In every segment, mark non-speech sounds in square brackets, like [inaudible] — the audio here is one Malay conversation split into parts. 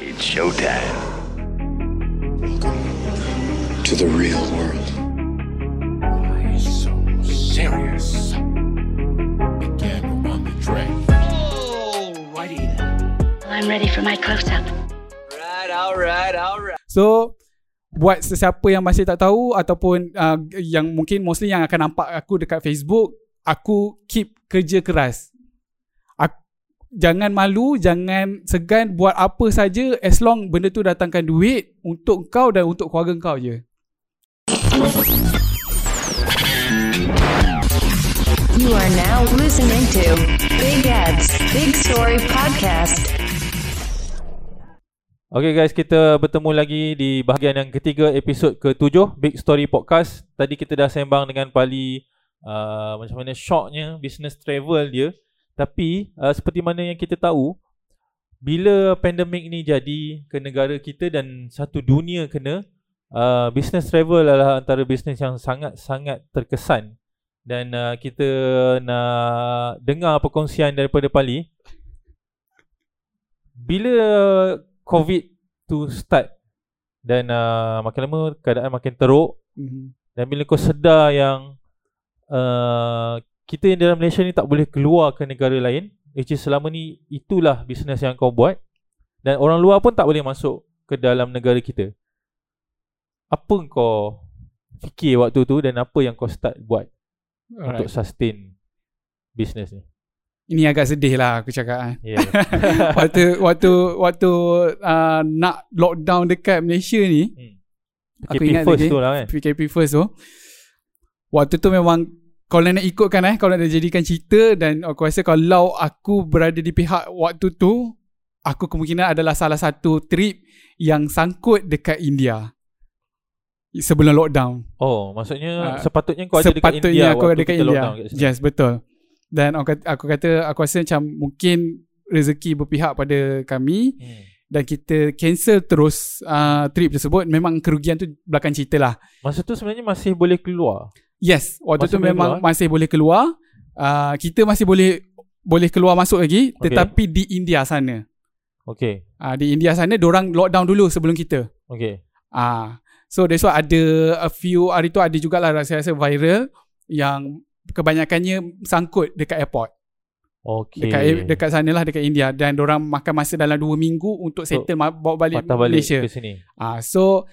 It's showtime. to the real world. Why so serious? Again on the track. I'm ready for my close up. So buat sesiapa yang masih tak tahu ataupun uh, yang mungkin mostly yang akan nampak aku dekat Facebook, aku keep kerja keras. Jangan malu, jangan segan buat apa saja as long benda tu datangkan duit untuk kau dan untuk keluarga kau je. You are now listening to Big Ads Big Story Podcast. Okay guys, kita bertemu lagi di bahagian yang ketiga episod ke-7 Big Story Podcast. Tadi kita dah sembang dengan Pali uh, macam mana shocknya business travel dia. Tapi uh, seperti mana yang kita tahu, bila pandemik ni jadi ke negara kita dan satu dunia kena, uh, business travel adalah antara bisnes yang sangat-sangat terkesan. Dan uh, kita nak dengar perkongsian daripada Pali. Bila COVID tu start dan uh, makin lama keadaan makin teruk Mm-hmm. dan bila kau sedar yang uh, kita yang dalam Malaysia ni tak boleh keluar ke negara lain which is selama ni itulah bisnes yang kau buat dan orang luar pun tak boleh masuk ke dalam negara kita apa kau fikir waktu tu dan apa yang kau start buat untuk Alright. sustain bisnes ni Ini agak sedih lah aku cakap kan. yeah. [laughs] waktu waktu waktu uh, nak lockdown dekat Malaysia ni, hmm. Aku PKP ingat first lagi. tu lah kan PKP first tu Waktu tu memang Kalau nak ikutkan eh Kalau nak jadikan cerita Dan aku rasa kalau Aku berada di pihak Waktu tu Aku kemungkinan adalah salah satu trip Yang sangkut dekat India. Sebelum lockdown. Oh maksudnya Ah, sepatutnya kau ada dekat Sepatutnya India aku waktu ada dekat India. Yes betul. Dan aku kata, aku kata Aku rasa macam Mungkin Rezeki berpihak pada kami hmm. Dan kita cancel terus uh, Trip tersebut Memang kerugian tu Belakang cerita lah. Masa tu sebenarnya masih boleh keluar Yes, waktu Masih tu memang keluar? masih boleh keluar. Uh, kita masih boleh boleh keluar masuk lagi Okay. tetapi di India sana. Okay Uh, di India sana orang lockdown dulu sebelum kita. Okay Ah, uh, so that's why ada a few hari tu ada jugalah rasa-rasa viral yang kebanyakannya sangkut dekat airport. Okay Dekat dekat sana lah dekat India dan orang makan masa dalam 2 minggu untuk So, settle ma- bawa balik, balik Malaysia. ke sini Ah, uh, so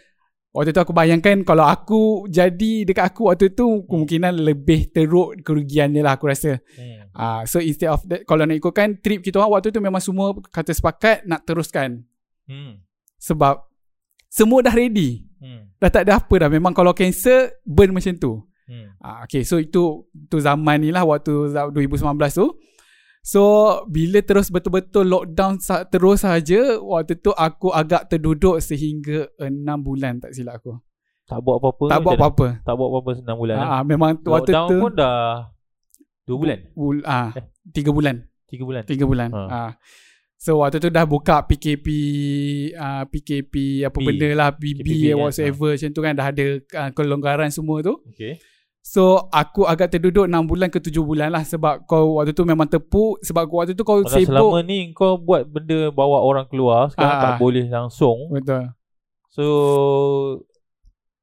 waktu tu aku bayangkan kalau aku jadi dekat aku waktu tu kemungkinan lebih teruk kerugiannya lah aku rasa. hmm. Uh, so instead of that kalau nak ikutkan trip kita orang waktu tu memang semua kata sepakat nak teruskan Hmm. sebab semua dah ready. Hmm. Dah tak ada apa dah. Memang kalau cancel burn macam tu. Hmm. Ah, okay, so itu tu zaman ni lah waktu za- 2019 tu. So bila terus betul-betul lockdown terus saja waktu tu aku agak terduduk sehingga 6 bulan tak silap aku. Tak buat apa-apa tak buat apa-apa. Tak buat apa-apa 6 bulan ah, Ah, memang tu- waktu Lockdown tu pun dah 2 bulan bul- ah, Eh. 3 bulan. 3 bulan 3 bulan. Ha. Ah. So waktu tu dah buka PKP uh, PKP apa B. benda lah BB PKP, kan? whatever macam tu kan dah ada uh, kelonggaran semua tu. Okay So aku agak terduduk 6 bulan ke 7 bulan lah sebab kau waktu tu memang tepuk sebab kau waktu tu kau Kalau sibuk. selama ni kau buat benda bawa orang keluar Sekarang Ah, tak ah. boleh langsung Betul. So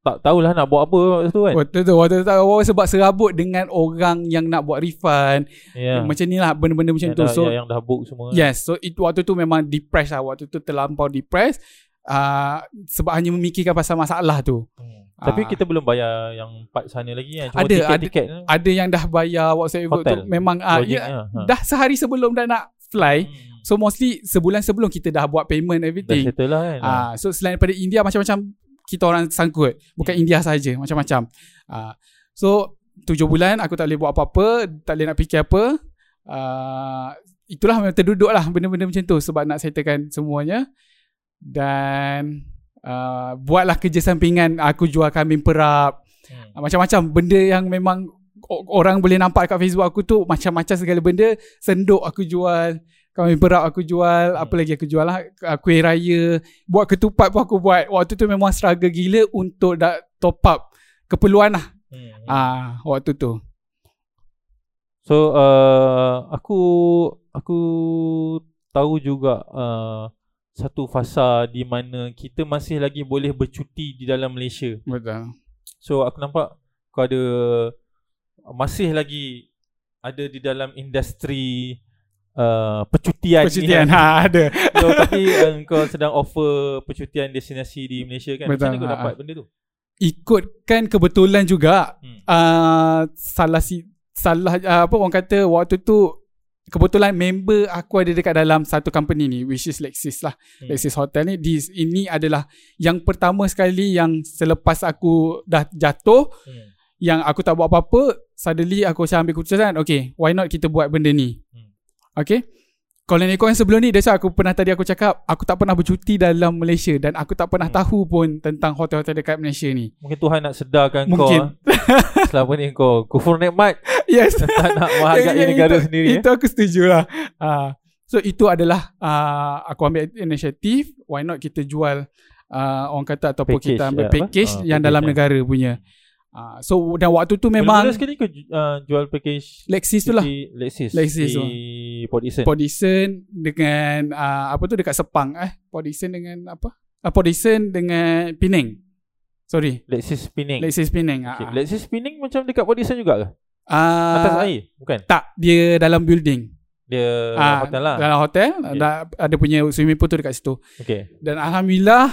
Tak tahulah nak buat apa waktu tu kan Waktu tu waktu tu tak tahu sebab serabut dengan orang yang nak buat refund. yeah. Macam ni lah benda-benda macam yang tu. dah, So yang, yang dah book semua Yes, so itu waktu tu memang depressed lah. Waktu tu terlampau depressed. Uh, sebab hanya memikirkan pasal masalah tu. hmm. Tapi Ah. kita belum bayar yang part sana lagi kan Cuma Ada, ada. tiket-tiket tu Ada yang dah bayar WhatsApp Hotel. tu memang Lodging ya, lah. Ha. dah sehari sebelum dah nak fly. hmm. So mostly sebulan sebelum kita dah buat payment Dah everything. settle lah kan Ah, so selain daripada India macam-macam kita orang sangkut. Bukan Hmm. India saja, macam-macam. Ah, so tujuh bulan aku tak boleh buat apa-apa, tak boleh nak fikir apa. Ah, itulah memang terduduk lah benda-benda macam tu sebab nak settlekan semuanya. Dan uh, buatlah kerja sampingan aku jual kambing perap. hmm. Ah, Macam-macam benda yang memang orang boleh nampak kat Facebook aku tu macam-macam segala benda senduk aku jual kambing perap aku jual apa lagi aku jual lah uh, kuih raya buat ketupat pun aku buat waktu tu memang struggle gila untuk dah top up keperluan lah Hmm. ah waktu tu So uh, aku aku tahu juga uh, satu fasa di mana kita masih lagi boleh bercuti di dalam Malaysia. Betul. So aku nampak kau ada masih lagi ada di dalam industri uh, percutian, Percutian ni kan. [laughs] ha, ada. So, tapi uh, kau sedang offer percutian destinasi di Malaysia kan. Macam Betul, mana kau ha, dapat ha. benda tu? Ikutkan kebetulan juga Hmm. uh, salah si salah uh, apa orang kata waktu tu kebetulan member aku ada dekat dalam satu company ni which is Lexis lah. Hmm. Lexis Hotel ni di, ini adalah yang pertama sekali yang selepas aku dah jatuh Hmm. yang aku tak buat apa-apa suddenly aku macam ambil keputusan okay why not kita buat benda ni Hmm. okay kalau nak ikutkan sebelum ni That's why aku pernah tadi aku cakap Aku tak pernah bercuti dalam Malaysia Dan aku tak pernah Hmm. tahu pun Tentang hotel-hotel dekat Malaysia ni Mungkin Tuhan nak sedarkan Mungkin. kau ah. Selama ni kau kufur nikmat [laughs] Yes [laughs] Tak nak menghargai [laughs] Ya, ya, negara itu, sendiri eh. Itu aku setuju lah uh, So itu adalah uh, Aku ambil inisiatif Why not kita jual uh, Orang kata Ataupun Package, kita ambil apa? package Ah, Yang package, dalam ya. negara punya uh, So dan waktu tu memang Mula-mula sekali kau uh, jual package Lexis tu lah di Lexis, Lexis di Port Dickson. Podison dengan uh, apa tu dekat Sepang eh Podison dengan apa uh, Podison dengan Penang sorry Lexis Penang. Lexus Penang Okay. okay. Lexis Penang macam dekat Port Dickson juga ke? Uh, Atas air? Bukan. tak dia dalam building Dia Ah, hotel lah. dalam hotel Okay. ada, ada punya swimming pool tu dekat situ Okay. dan alhamdulillah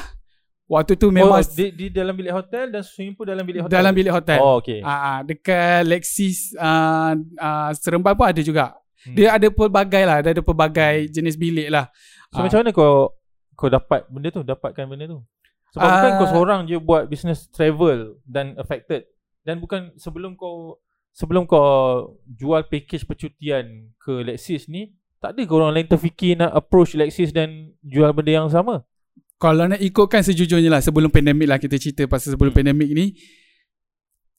waktu tu memang oh, di, di dalam bilik hotel dan swimming pool dalam bilik hotel. dalam bilik hotel Oh, okay. Ah, ah, dekat Lexis uh, uh, Seremban pun ada juga Hmm. dia ada pelbagai lah dia ada pelbagai jenis bilik lah So Ah. macam mana kau kau dapat benda tu, dapatkan benda tu? Sebab Ah. bukan kau seorang je buat business travel dan affected. Dan bukan sebelum kau sebelum kau jual package percutian ke Lexis ni, tak ada ke orang lain terfikir nak approach Lexis dan jual benda yang sama? Kalau nak ikutkan sejujurnya lah Sebelum pandemik lah Kita cerita pasal sebelum Hmm. pandemik ni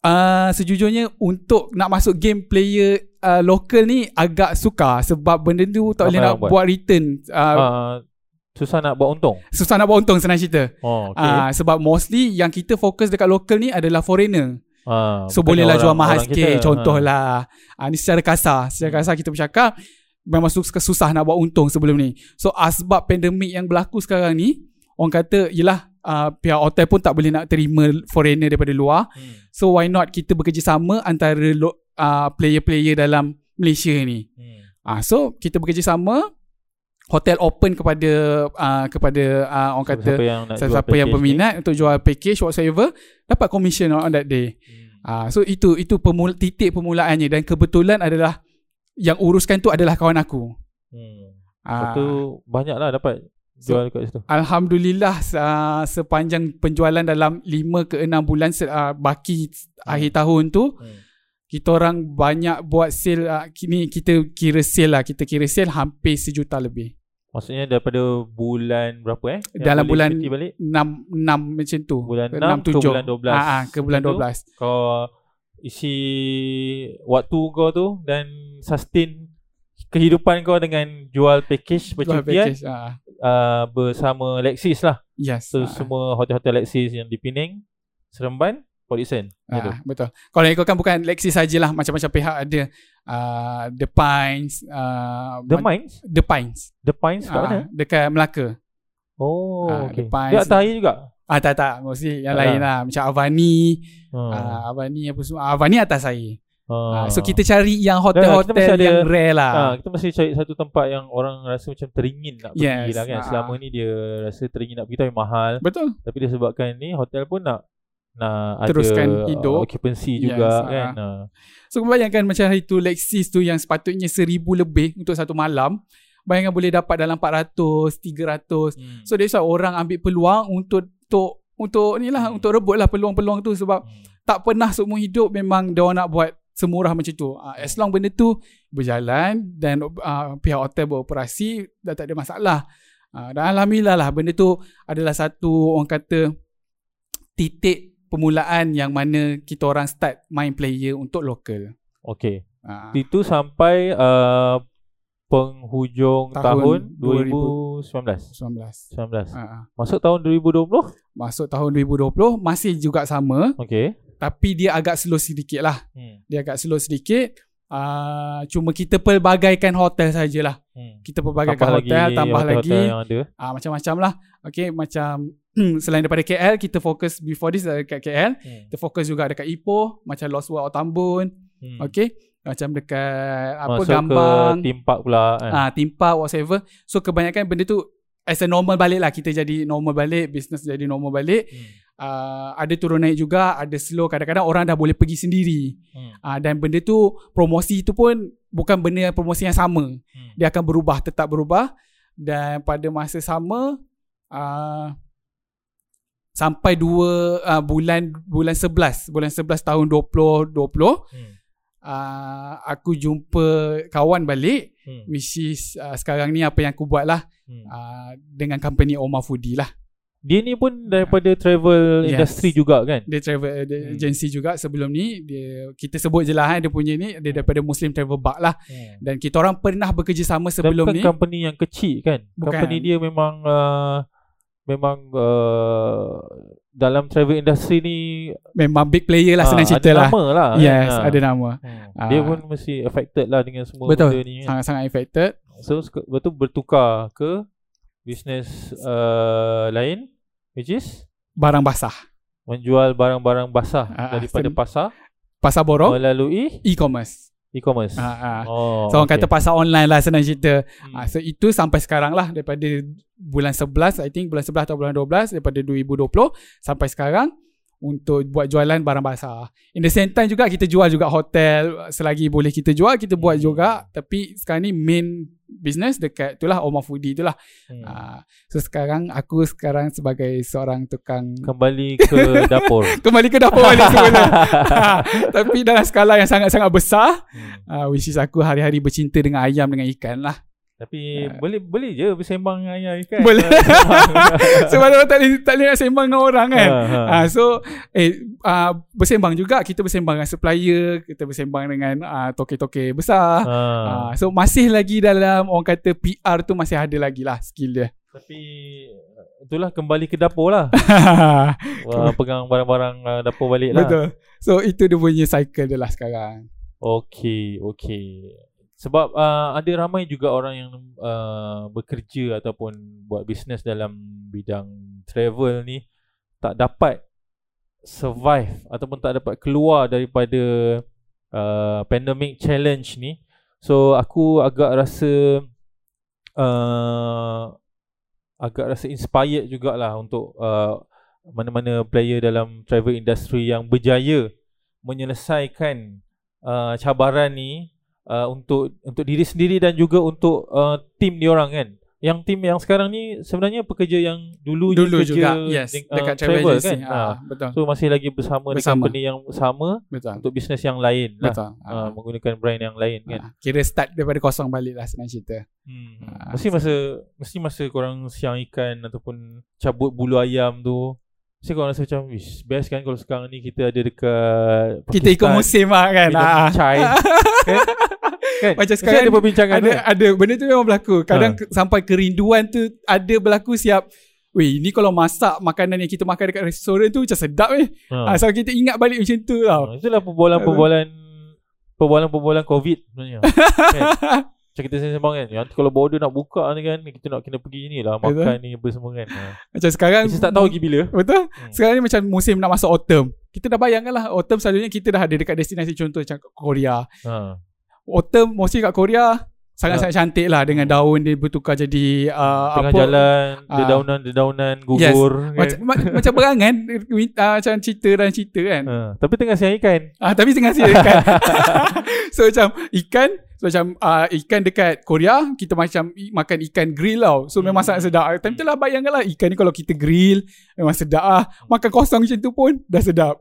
uh, Sejujurnya Untuk nak masuk game player uh, Local ni Agak sukar Sebab benda tu Tak Apa boleh nak buat? buat, return uh, Uh, susah nak buat untung. Susah nak buat untung senang cerita Oh, okay. uh, Sebab mostly Yang kita fokus dekat local ni Adalah foreigner Ah, So bolehlah jual mahal sikit kita. Contoh Ah. lah uh, Ni secara kasar Secara kasar kita bercakap Memang sus- susah nak buat untung sebelum ni So asbab pandemik yang berlaku sekarang ni Orang kata Yelah uh, Pihak hotel pun tak boleh nak terima Foreigner daripada luar Hmm. So why not kita bekerjasama Antara lo, uh, player-player dalam Malaysia ni Hmm. uh, So kita bekerjasama Hotel open kepada uh, Kepada uh, Orang kata siapa yang Siapa yang berminat Untuk jual package whatsoever Dapat commission on that day Ni. Hmm. Ah, so itu itu pemula, titik permulaannya dan kebetulan adalah yang uruskan tu adalah kawan aku. Hmm. Ah, Lepas tu banyak lah dapat jual kat situ. Alhamdulillah uh, sepanjang penjualan dalam 5 ke 6 bulan uh, baki akhir tahun tu Hmm. Kita orang banyak buat sale uh, kini kita kira sale lah kita kira sale hampir sejuta lebih. Maksudnya daripada bulan berapa eh? Yang Dalam bulan cuti balik 6 6 macam tu. Bulan Ke 6 ke 7. bulan 12. Ah, ah, ke bulan Macam tu? 12. kau isi waktu kau tu dan sustain kehidupan kau dengan jual package Jual percutian package. Ah, uh, bersama Lexis lah. yes. So ah. semua hotel-hotel Lexis yang di Penang, Seremban, Tu. Ah, betul. Kalau yang ikutkan bukan Lexis sajalah macam-macam pihak ada uh, The Pines, uh, The Mines? The Pines. The Pines kat Ah, mana? Dekat Melaka. Oh, okay. The Pines. Dia atas air juga? Ah tak tak, mesti yang lain lah. lah macam Avani, Hmm. ah, Avani apa semua. Avani atas. Ah. Ah, so kita cari yang hotel-hotel ada- yang rare lah. Ah, kita mesti cari satu tempat yang orang rasa macam teringin nak pergi Yes, lah kan. ah. Selama ni dia rasa teringin nak pergi tapi mahal. Betul. Tapi disebabkan ni hotel pun nak nak Teruskan ada hidup. uh, occupancy Yes, juga ah. kan. Ah. So bayangkan macam hari tu Lexis tu yang sepatutnya seribu lebih untuk satu malam. Bayangkan boleh dapat dalam 400, 300. Hmm. So that's why orang ambil peluang untuk untuk untuk ni lah Hmm. untuk rebut lah peluang-peluang tu sebab Hmm. tak pernah seumur hidup memang dia nak buat semurah macam tu. Uh, as long benda tu berjalan dan uh, pihak hotel beroperasi dah tak ada masalah. Uh, dan alhamdulillah lah benda tu adalah satu orang kata titik permulaan yang mana kita orang start main player untuk lokal. Okay. Uh, Itu sampai uh, penghujung Tahun tahun, 2000. 2019. 19. 19. Uh, Masuk tahun 2020? masuk tahun 2020 masih juga sama Okay. tapi dia agak slow sedikit lah. Hmm. Dia agak slow sedikit. Uh, cuma kita pelbagaikan hotel sajalah. Hmm. Kita pelbagaikan hotel, tambah lagi hotel yang ada. uh, macam-macam lah. Okay, macam [clears throat] selain daripada KL, kita fokus before this dekat KL. Hmm. Kita fokus juga dekat Ipoh, macam Lost World Tambun. Hmm. Okay, macam dekat apa Masuk Gambang, ke theme park pula kan. ah timpa whatever. So kebanyakan benda tu as a normal balik lah. Kita jadi normal balik, business jadi normal balik. Hmm. Uh, ada turun naik juga, ada slow. Kadang-kadang orang dah boleh pergi sendiri. Hmm. Uh, dan benda tu promosi tu pun bukan benda promosi yang sama. Hmm. Dia akan berubah, tetap berubah dan pada masa sama uh, sampai 2 uh, bulan bulan 11, bulan 11 tahun 2020 Hmm. uh, aku jumpa kawan balik Hmm. which is uh, sekarang ni apa yang aku buat lah Hmm. uh, dengan company Oma Foodie lah. Dia ni pun daripada travel Yes. industry juga kan. Dia travel dia Hmm. agency juga sebelum ni dia kita sebut je lah eh, dia punya ni dia daripada Muslim Travel Bug lah Hmm. dan kita orang pernah bekerjasama Dan sebelum bukan ni company yang kecil kan. Bukan. Company dia memang uh, memang uh, dalam travel industry ni memang big player lah ah, senang cerita ada lah. nama lah. Yes, kan? ada nama. Hmm. Ah. Dia pun mesti affected lah dengan semua Betul. benda ni kan. Sangat-sangat affected. So betul bertukar ke business uh, lain which is Barang basah. menjual barang-barang basah Ah, ah, daripada sen- pasar Pasar borong, melalui e-commerce. e-commerce. Ah, ah. Oh. So orang okay. kata pasar online lah senang cerita. Hmm. Ah, so itu sampai sekarang lah daripada bulan 11 I think bulan 11 atau bulan 12 daripada 2020 sampai sekarang untuk buat jualan barang basah. In the same time juga kita jual juga hotel selagi boleh kita jual kita buat Hmm. juga tapi sekarang ni main business dekat itulah Oma Foodie itulah. Hmm. Ah, so sekarang aku sekarang sebagai seorang tukang Kembali [laughs] ke dapur. kembali ke dapur balik semula. [laughs] tapi dalam skala yang sangat-sangat besar Hmm. uh, which is aku hari-hari bercinta dengan ayam dengan ikan lah. Tapi boleh boleh je bersembang dengan ayah kan. Ah. Boleh. [laughs] [laughs] Sebab tak boleh, tak boleh nak sembang dengan orang kan. Ha, ha. Ah, so eh uh, bersembang juga kita bersembang dengan supplier, kita bersembang dengan uh, toke-toke besar. Ha. Ah, so masih lagi dalam orang kata PR tu masih ada lagi lah skill dia. Tapi itulah kembali ke dapur lah. [laughs] Wah, pegang barang-barang uh, dapur balik lah. Betul. So itu dia punya cycle dia lah sekarang. Okey, okey. Sebab uh, ada ramai juga orang yang uh, bekerja ataupun buat bisnes dalam bidang travel ni tak dapat survive ataupun tak dapat keluar daripada uh, pandemic challenge ni. So aku agak rasa uh, agak rasa inspired jugalah untuk uh, mana-mana player dalam travel industry yang berjaya menyelesaikan uh, cabaran ni uh, untuk untuk diri sendiri dan juga untuk uh, tim dia orang kan. Yang tim yang sekarang ni sebenarnya pekerja yang dulu Dulu kerja juga. Yes, deng- dekat uh, travel agency. kan. Ah. betul. So masih lagi bersama, di Bersama. company yang sama Betul. untuk bisnes yang lain lah. Betul. Uh, Ah. menggunakan brand yang lain kan. Ah, kira start daripada kosong balik lah senang cerita. Hmm. Ah, Mesti masa mesti masa korang siang ikan ataupun cabut bulu ayam tu Mesti korang rasa macam Wish best kan kalau sekarang ni kita ada dekat Kita ikut Pakistan, musim lah kan. Minum Ah. chai [laughs] kan? kan? Macam sekarang ada perbincangan ada tu. ada benda tu memang berlaku. Kadang Ha. sampai kerinduan tu ada berlaku siap. Weh, ni kalau masak makanan yang kita makan dekat restoran tu macam sedap eh. Ha. Ha. so kita ingat balik macam tu tau. Ha, Itulah perbualan-perbualan Perbualan-perbualan COVID sebenarnya [laughs] kan? Macam kita sembang kan Nanti kalau border nak buka ni kan Kita nak kena pergi ni lah Betul. Makan ni apa semua kan ha. Macam sekarang Kita tak tahu lagi bila Betul? Hmm. Sekarang ni macam musim nak masuk autumn. Kita dah bayangkan lah autumn selalunya kita dah ada dekat destinasi contoh macam Korea. ha. Autumn mostly kat Korea sangat-sangat cantik lah dengan daun dia bertukar jadi uh, Tengah apa jalan Ah. Dedaunan Dedaunan Yes. Gugur macam, kan? ma- macam berangan [laughs] uh, macam cerita dan cerita kan. ha. Tapi tengah siang ikan Ah tapi tengah siap ikan. [laughs] so macam ikan so macam uh, ikan dekat Korea kita macam i- makan ikan grill tau. So memang Hmm. sangat sedap. Time tu lah bayangkanlah ikan ni kalau kita grill memang sedap ah. Makan kosong macam tu pun dah sedap.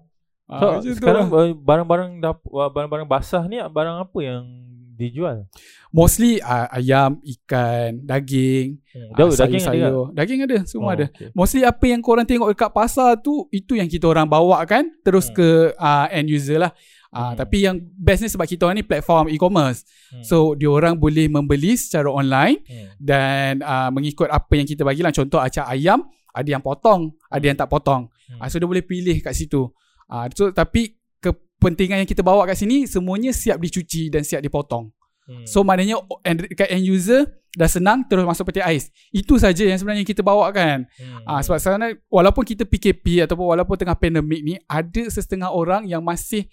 Ah, So macam tu sekarang lah. uh, barang-barang dap- uh, barang-barang basah ni barang apa yang dijual? mostly uh, ayam, ikan, daging, Hmm. ah, Jauh daging ada tak? sayur-sayur. Daging ada, semua Oh, ada. okay. Mostly apa yang korang tengok dekat pasar tu itu yang kita orang bawa kan terus Hmm. ke uh, end user lah. Uh, Hmm. Tapi yang best ni sebab kita orang ni platform e-commerce. Hmm. So diorang boleh membeli secara online Hmm. dan uh, mengikut apa yang kita bagilah. Contoh acak ayam, ada yang potong, ada yang tak potong. Hmm. Uh, so dia boleh pilih kat situ. Uh, so tapi pentingan yang kita bawa kat sini semuanya siap dicuci dan siap dipotong. Hmm. So maknanya o- end, kat end user dah senang terus masuk peti ais. Itu saja yang sebenarnya kita bawa kan. hmm. Ah sebab sekarang walaupun kita PKP ataupun walaupun tengah pandemik ni ada setengah orang yang masih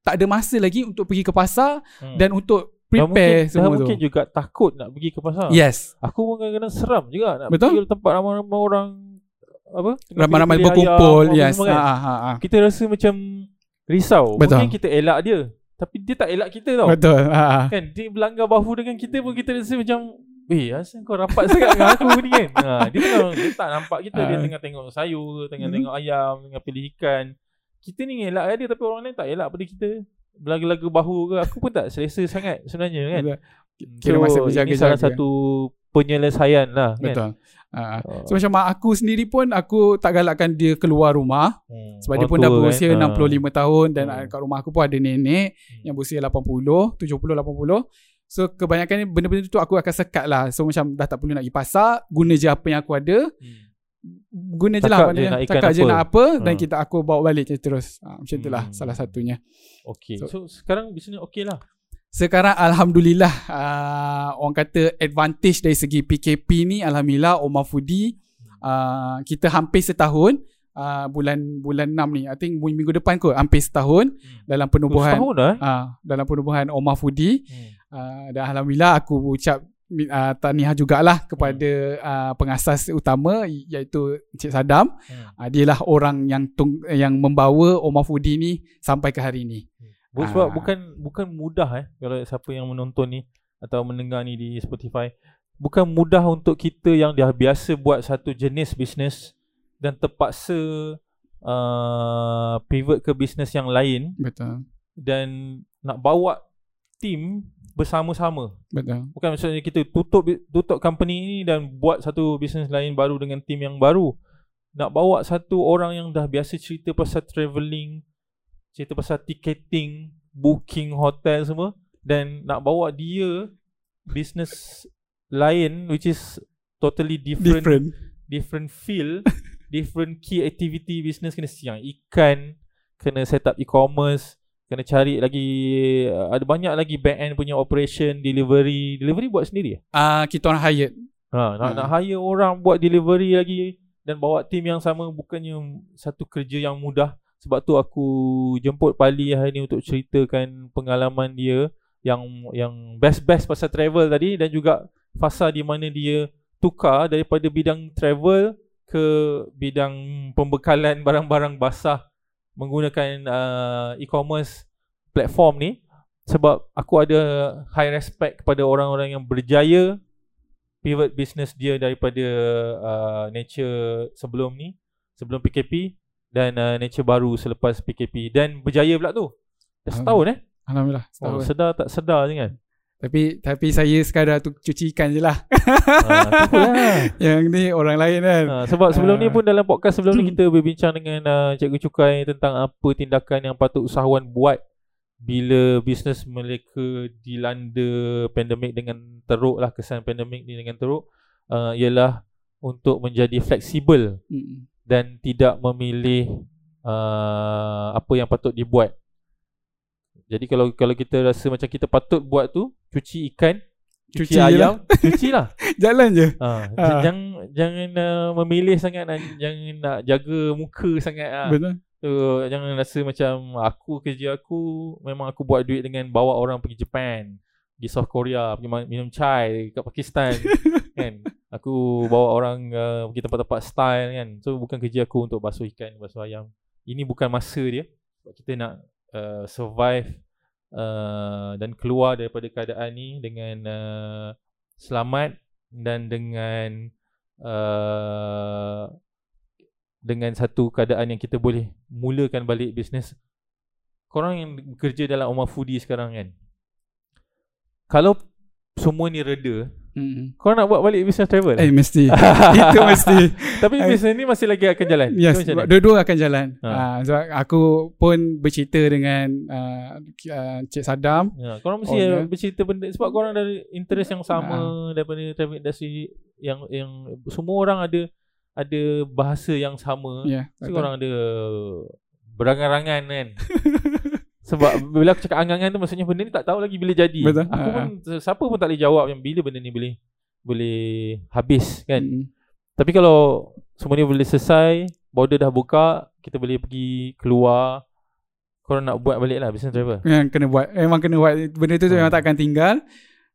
tak ada masa lagi untuk pergi ke pasar Hmm. dan untuk dah mungkin, prepare dah semua tu. mungkin juga takut nak pergi ke pasar. Yes. Aku pun kadang-kadang seram juga nak Betul. pergi ke tempat ramai-ramai orang apa? Ramai-ramai berkumpul. Yes. semua ah, ah, ah. Kita rasa macam risau. Betul. Mungkin kita elak dia, tapi dia tak elak kita tau. Betul. Ah, ah. Kan dia berlanggar bahu dengan kita pun kita rasa macam Eh asal kau rapat sangat dengan aku ni kan ha, Dia tengah Dia tak nampak kita Dia Ah. tengah tengok sayur Tengah Hmm. tengok ayam Tengah pilih ikan Kita ni elak dia Tapi orang lain tak elak pada kita Berlaga-laga bahu ke Aku pun tak selesa sangat Sebenarnya kan Betul. Kira masih Ini berjaga-jaga. salah satu Penyelesaian lah kan Betul. Oh. So macam mak aku sendiri pun aku tak galakkan dia keluar rumah Hmm, sebab dia orang pun dah tua berusia kan. 65 tahun dan Hmm. hmm. kat rumah aku pun ada nenek Hmm. yang berusia 80, 70, 80. So kebanyakan ni benda-benda tu aku akan sekat lah. So macam dah tak perlu nak pergi pasar, guna je apa yang aku ada. Hmm. Guna je lah Cakap je maknanya. nak Cakap je apa. nak apa dan Ha. kita aku bawa balik je terus. Ha, macam tu lah Hmm. salah satunya. Okay so, So- sekarang bisnes okey lah Sekarang Alhamdulillah uh, orang kata advantage dari segi PKP ni Alhamdulillah Omar Foodie uh, kita hampir setahun uh, bulan bulan 6 ni I think minggu depan kot hampir setahun Hmm. dalam penubuhan Setahun dah eh uh, dalam penubuhan Omar Foodie hmm. uh, dan Alhamdulillah aku ucap uh, tahniah jugalah kepada uh, pengasas utama iaitu Encik Sadam Hmm. uh, dialah orang yang tung, yang membawa Omar Foodie ni sampai ke hari ni Bu- Sebab Ah. bukan bukan mudah eh kalau siapa yang menonton ni atau mendengar ni di Spotify bukan mudah untuk kita yang dah biasa buat satu jenis bisnes dan terpaksa uh, pivot ke bisnes yang lain betul dan nak bawa tim bersama-sama. betul Bukan maksudnya kita tutup tutup company ni dan buat satu bisnes lain baru dengan tim yang baru. Nak bawa satu orang yang dah biasa cerita pasal travelling, cerita pasal ticketing, booking hotel semua dan nak bawa dia business lain which is totally different different, different feel, [laughs] different key activity business kena siang ikan, kena set up e-commerce, kena cari lagi uh, ada banyak lagi back end punya operation, delivery. Delivery buat sendiri eh? Ah uh, kita orang hired. Ha, nak, Ha. nak hire orang buat delivery lagi dan bawa tim yang sama bukannya satu kerja yang mudah. Sebab tu aku jemput Pali hari ni untuk ceritakan pengalaman dia yang yang best-best pasal travel tadi dan juga fasa di mana dia tukar daripada bidang travel ke bidang pembekalan barang-barang basah menggunakan uh, e-commerce platform ni. Sebab aku ada high respect kepada orang-orang yang berjaya pivot business dia daripada uh, nature sebelum ni sebelum PKP dan uh, nature baru selepas PKP dan berjaya pula tu dah setahun eh Alhamdulillah. oh, setahun. sedar tak sedar je kan Tapi tapi saya sekadar tu cuci ikan je lah. ha, [laughs] Yang ni orang lain kan. Ha, sebab sebelum ni Ah. pun dalam podcast sebelum ni kita berbincang dengan uh, Cikgu Cukai tentang apa tindakan yang patut usahawan buat bila bisnes mereka dilanda pandemik dengan teruk lah kesan pandemik ni dengan teruk uh, ialah untuk menjadi fleksibel Mm. Dan tidak memilih uh, apa yang patut dibuat. Jadi kalau kalau kita rasa macam kita patut buat tu cuci ikan, cuci, Cuci je ayam, [laughs] cucilah. Jalan je. Ha, Ah. jangan jangan uh, memilih sangat dan jangan nak jaga muka sangat ah. Betul. So, jangan rasa macam aku kerja aku memang aku buat duit dengan bawa orang pergi Japan, pergi South Korea, pergi minum chai kat Pakistan [laughs] kan. Aku bawa orang uh, pergi tempat-tempat style kan. So bukan kerja aku untuk basuh ikan, basuh ayam. Ini bukan masa dia. Sebab kita nak uh, survive uh, dan keluar daripada keadaan ni dengan uh, selamat dan dengan uh, dengan satu keadaan yang kita boleh mulakan balik bisnes. Korang yang bekerja dalam Omar Foodie sekarang kan. Kalau semua ni reda, Mm. korang nak buat balik bisnes travel? Eh mesti. [laughs] Itu mesti. Tapi eh. bisnes ni masih lagi akan jalan. Yes, dua-dua akan jalan. Ha. Ha. sebab aku pun bercerita dengan uh, uh, Cik Sadam. Ya, korang mesti Oh, ya. bercerita benda sebab korang ada interest yang sama Ah. daripada travel industry yang yang semua orang ada ada bahasa yang sama. Ya. Mesti betul. korang ada berangan-rangan kan. [laughs] Sebab bila aku cakap angan-angan tu maksudnya benda ni tak tahu lagi bila jadi. Betul. Aku Ha, pun siapa pun tak boleh jawab yang bila benda ni boleh boleh habis kan. Mm. Tapi kalau semua ni boleh selesai, border dah buka, kita boleh pergi keluar. Korang nak buat balik lah business travel. Yang kena buat Memang kena buat Benda tu Hmm. memang tak akan tinggal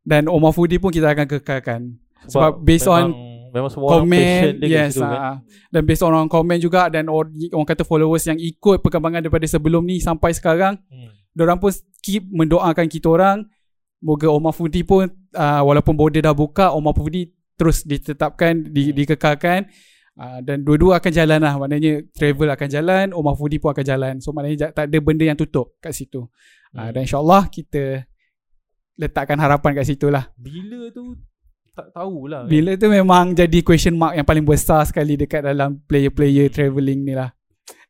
Dan Omar Foodie pun kita akan kekalkan Sebab based on memang, semua orang passion Komen dia kat Yes situ kan. ah. Dan based on orang komen juga Dan orang, orang kata followers yang ikut Perkembangan daripada sebelum ni Sampai sekarang Hmm. Diorang pun keep mendoakan kita orang Moga Omar Foodie pun uh, Walaupun border dah buka Omar Foodie terus ditetapkan di, Hmm. Dikekalkan uh, Dan dua-dua akan jalan lah Maknanya travel akan jalan Omar Foodie pun akan jalan So maknanya tak ada benda yang tutup kat situ uh, Hmm. Dan insyaAllah kita Letakkan harapan kat situ lah Bila tu tak tahulah. kan. Bila tu memang jadi question mark yang paling besar sekali Dekat dalam player-player travelling ni lah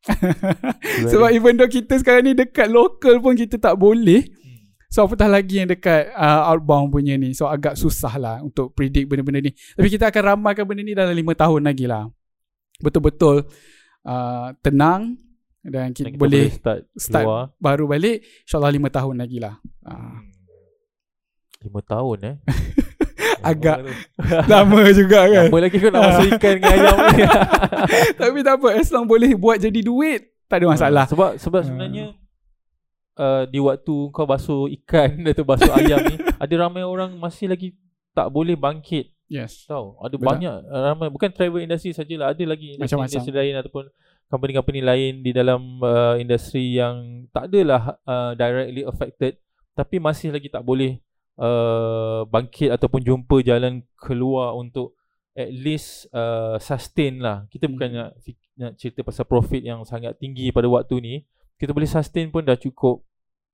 [laughs] Sebab even though kita sekarang ni dekat local pun kita tak boleh Hmm. So apatah lagi yang dekat uh, outbound punya ni So agak susah lah untuk predict benda-benda ni Tapi kita akan ramalkan benda ni dalam 5 tahun lagi lah Betul-betul uh, tenang Dan kita, Dan kita boleh start, start keluar. baru balik InsyaAllah 5 tahun lagi lah uh, Lima tahun eh. [laughs] Agak [laughs] Lama juga kan Lama lagi kau nak masuk ikan dengan ayam ni. [laughs] Tapi tak apa As long boleh buat jadi duit Tak ada masalah Ha, sebab sebab Ah. sebenarnya uh, di waktu kau basuh ikan [laughs] atau basuh ayam ni ada ramai orang masih lagi tak boleh bangkit Yes tau. Ada Betul. banyak uh, ramai bukan travel industry sajalah ada lagi Macam-macam. industri lain ataupun company-company lain di dalam uh, industri yang tak adalah uh, directly affected tapi masih lagi tak boleh uh, bangkit ataupun jumpa jalan keluar untuk at least uh, sustain lah. Kita bukan Hmm. nak, fik- nak cerita pasal profit yang sangat tinggi pada waktu ni. Kita boleh sustain pun dah cukup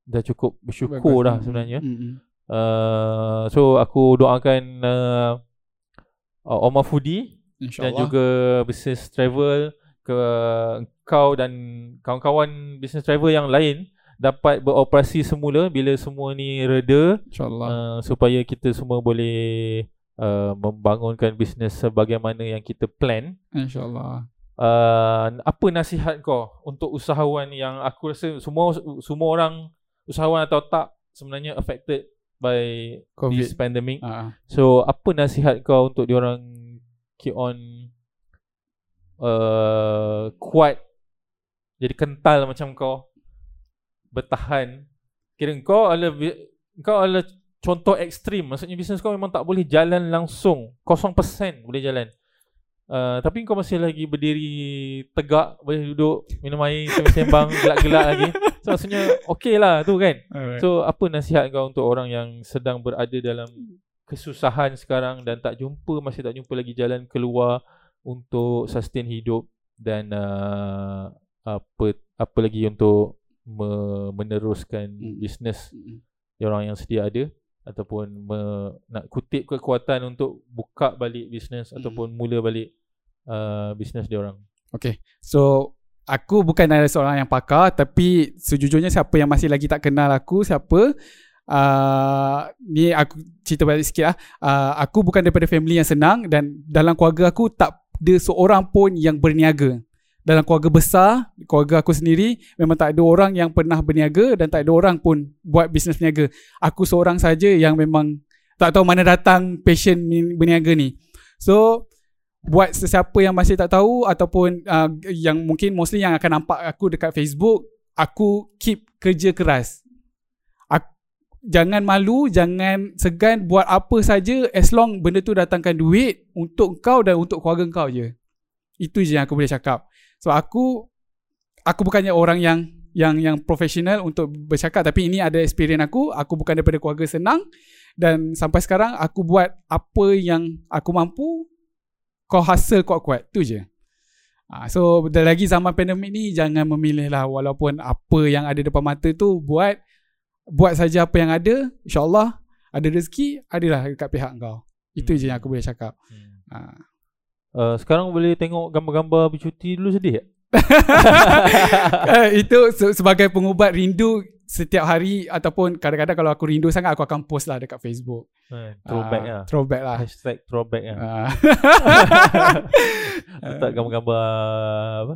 dah cukup bersyukur dah sebenarnya. Mm-mm. Uh, so aku doakan uh, uh, Omar Foodie dan juga business travel ke kau dan kawan-kawan business travel yang lain dapat beroperasi semula bila semua ni reda InsyaAllah uh, supaya kita semua boleh uh, membangunkan bisnes sebagaimana yang kita plan. InsyaAllah Uh, apa nasihat kau untuk usahawan yang aku rasa semua semua orang usahawan atau tak sebenarnya affected by COVID. this pandemic. Ah, So apa nasihat kau untuk diorang keep on uh, kuat jadi kental macam kau bertahan. Kira kau bi- kau adalah contoh ekstrim. Maksudnya bisnes kau memang tak boleh jalan langsung. 0% boleh jalan. Uh, tapi kau masih lagi berdiri tegak boleh duduk minum air sembang [laughs] gelak-gelak lagi. So maksudnya okey lah tu kan. Alright. So apa nasihat kau untuk orang yang sedang berada dalam kesusahan sekarang dan tak jumpa masih tak jumpa lagi jalan keluar untuk sustain hidup dan uh, apa apa lagi untuk me- meneruskan Hmm. bisnes Mm-mm. orang yang sedia ada ataupun me- nak kutip kekuatan untuk buka balik bisnes Hmm. ataupun mula balik uh, bisnes dia orang. Okay So Aku bukan ada seorang yang pakar Tapi Sejujurnya siapa yang masih lagi tak kenal aku Siapa uh, Ni aku cerita balik sikit lah uh, Aku bukan daripada family yang senang Dan dalam keluarga aku Tak ada seorang pun yang berniaga Dalam keluarga besar Keluarga aku sendiri Memang tak ada orang yang pernah berniaga Dan tak ada orang pun Buat bisnes berniaga Aku seorang saja yang memang Tak tahu mana datang Passion ni- berniaga ni So buat sesiapa yang masih tak tahu ataupun uh, yang mungkin mostly yang akan nampak aku dekat Facebook, aku keep kerja keras. Aku, jangan malu, jangan segan buat apa saja as long benda tu datangkan duit untuk kau dan untuk keluarga kau je. Itu je yang aku boleh cakap. So aku aku bukannya orang yang yang yang profesional untuk bercakap tapi ini ada experience aku. Aku bukan daripada keluarga senang. Dan sampai sekarang aku buat apa yang aku mampu kau hustle kuat-kuat. Tu je. Ha, so dah lagi zaman pandemik ni jangan memilih lah walaupun apa yang ada depan mata tu buat. Buat saja apa yang ada insyaallah ada rezeki adalah dekat pihak kau. Itu je yang aku boleh cakap. Ha. Uh, sekarang boleh tengok gambar-gambar bercuti dulu sedih tak? [laughs] Eh, itu se- sebagai pengubat rindu setiap hari ataupun kadang-kadang kalau aku rindu sangat aku akan post lah dekat Facebook Eh, throwback Ah, lah. throwback lah Hashtag throwback lah. Ah. [laughs] Letak gambar-gambar apa?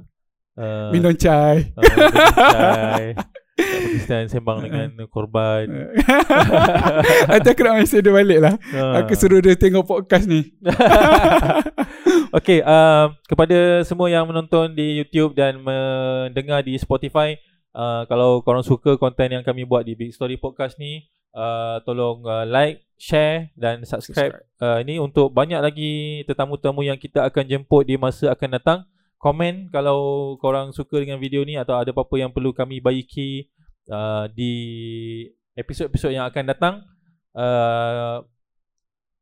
Uh, minum chai uh, minum chai. Kristen sembang [laughs] dengan korban. Nanti aku nak mesej dia balik lah. Ah. Aku suruh dia tengok podcast ni. Okay, uh, kepada semua yang menonton di YouTube dan mendengar di Spotify, uh, kalau korang suka konten yang kami buat di Big Story Podcast ni, uh, tolong uh, like, share dan subscribe, Uh, ini untuk banyak lagi tetamu-tetamu yang kita akan jemput di masa akan datang. Komen kalau korang suka dengan video ni atau ada apa-apa yang perlu kami baiki uh, di episod-episod yang akan datang. Uh,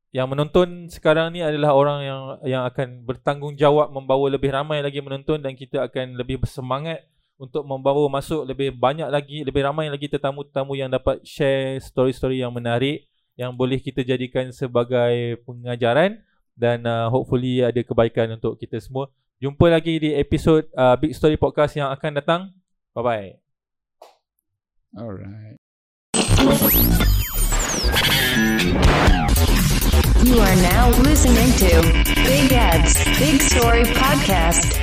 yang menonton sekarang ni adalah orang yang yang akan bertanggungjawab membawa lebih ramai lagi menonton dan kita akan lebih bersemangat untuk membawa masuk lebih banyak lagi lebih ramai lagi tetamu-tetamu yang dapat share story-story yang menarik yang boleh kita jadikan sebagai pengajaran dan uh, hopefully ada kebaikan untuk kita semua. Jumpa lagi di episod uh, Big Story Podcast yang akan datang. Bye bye. Alright. You are now listening to Big Ed's Big Story Podcast.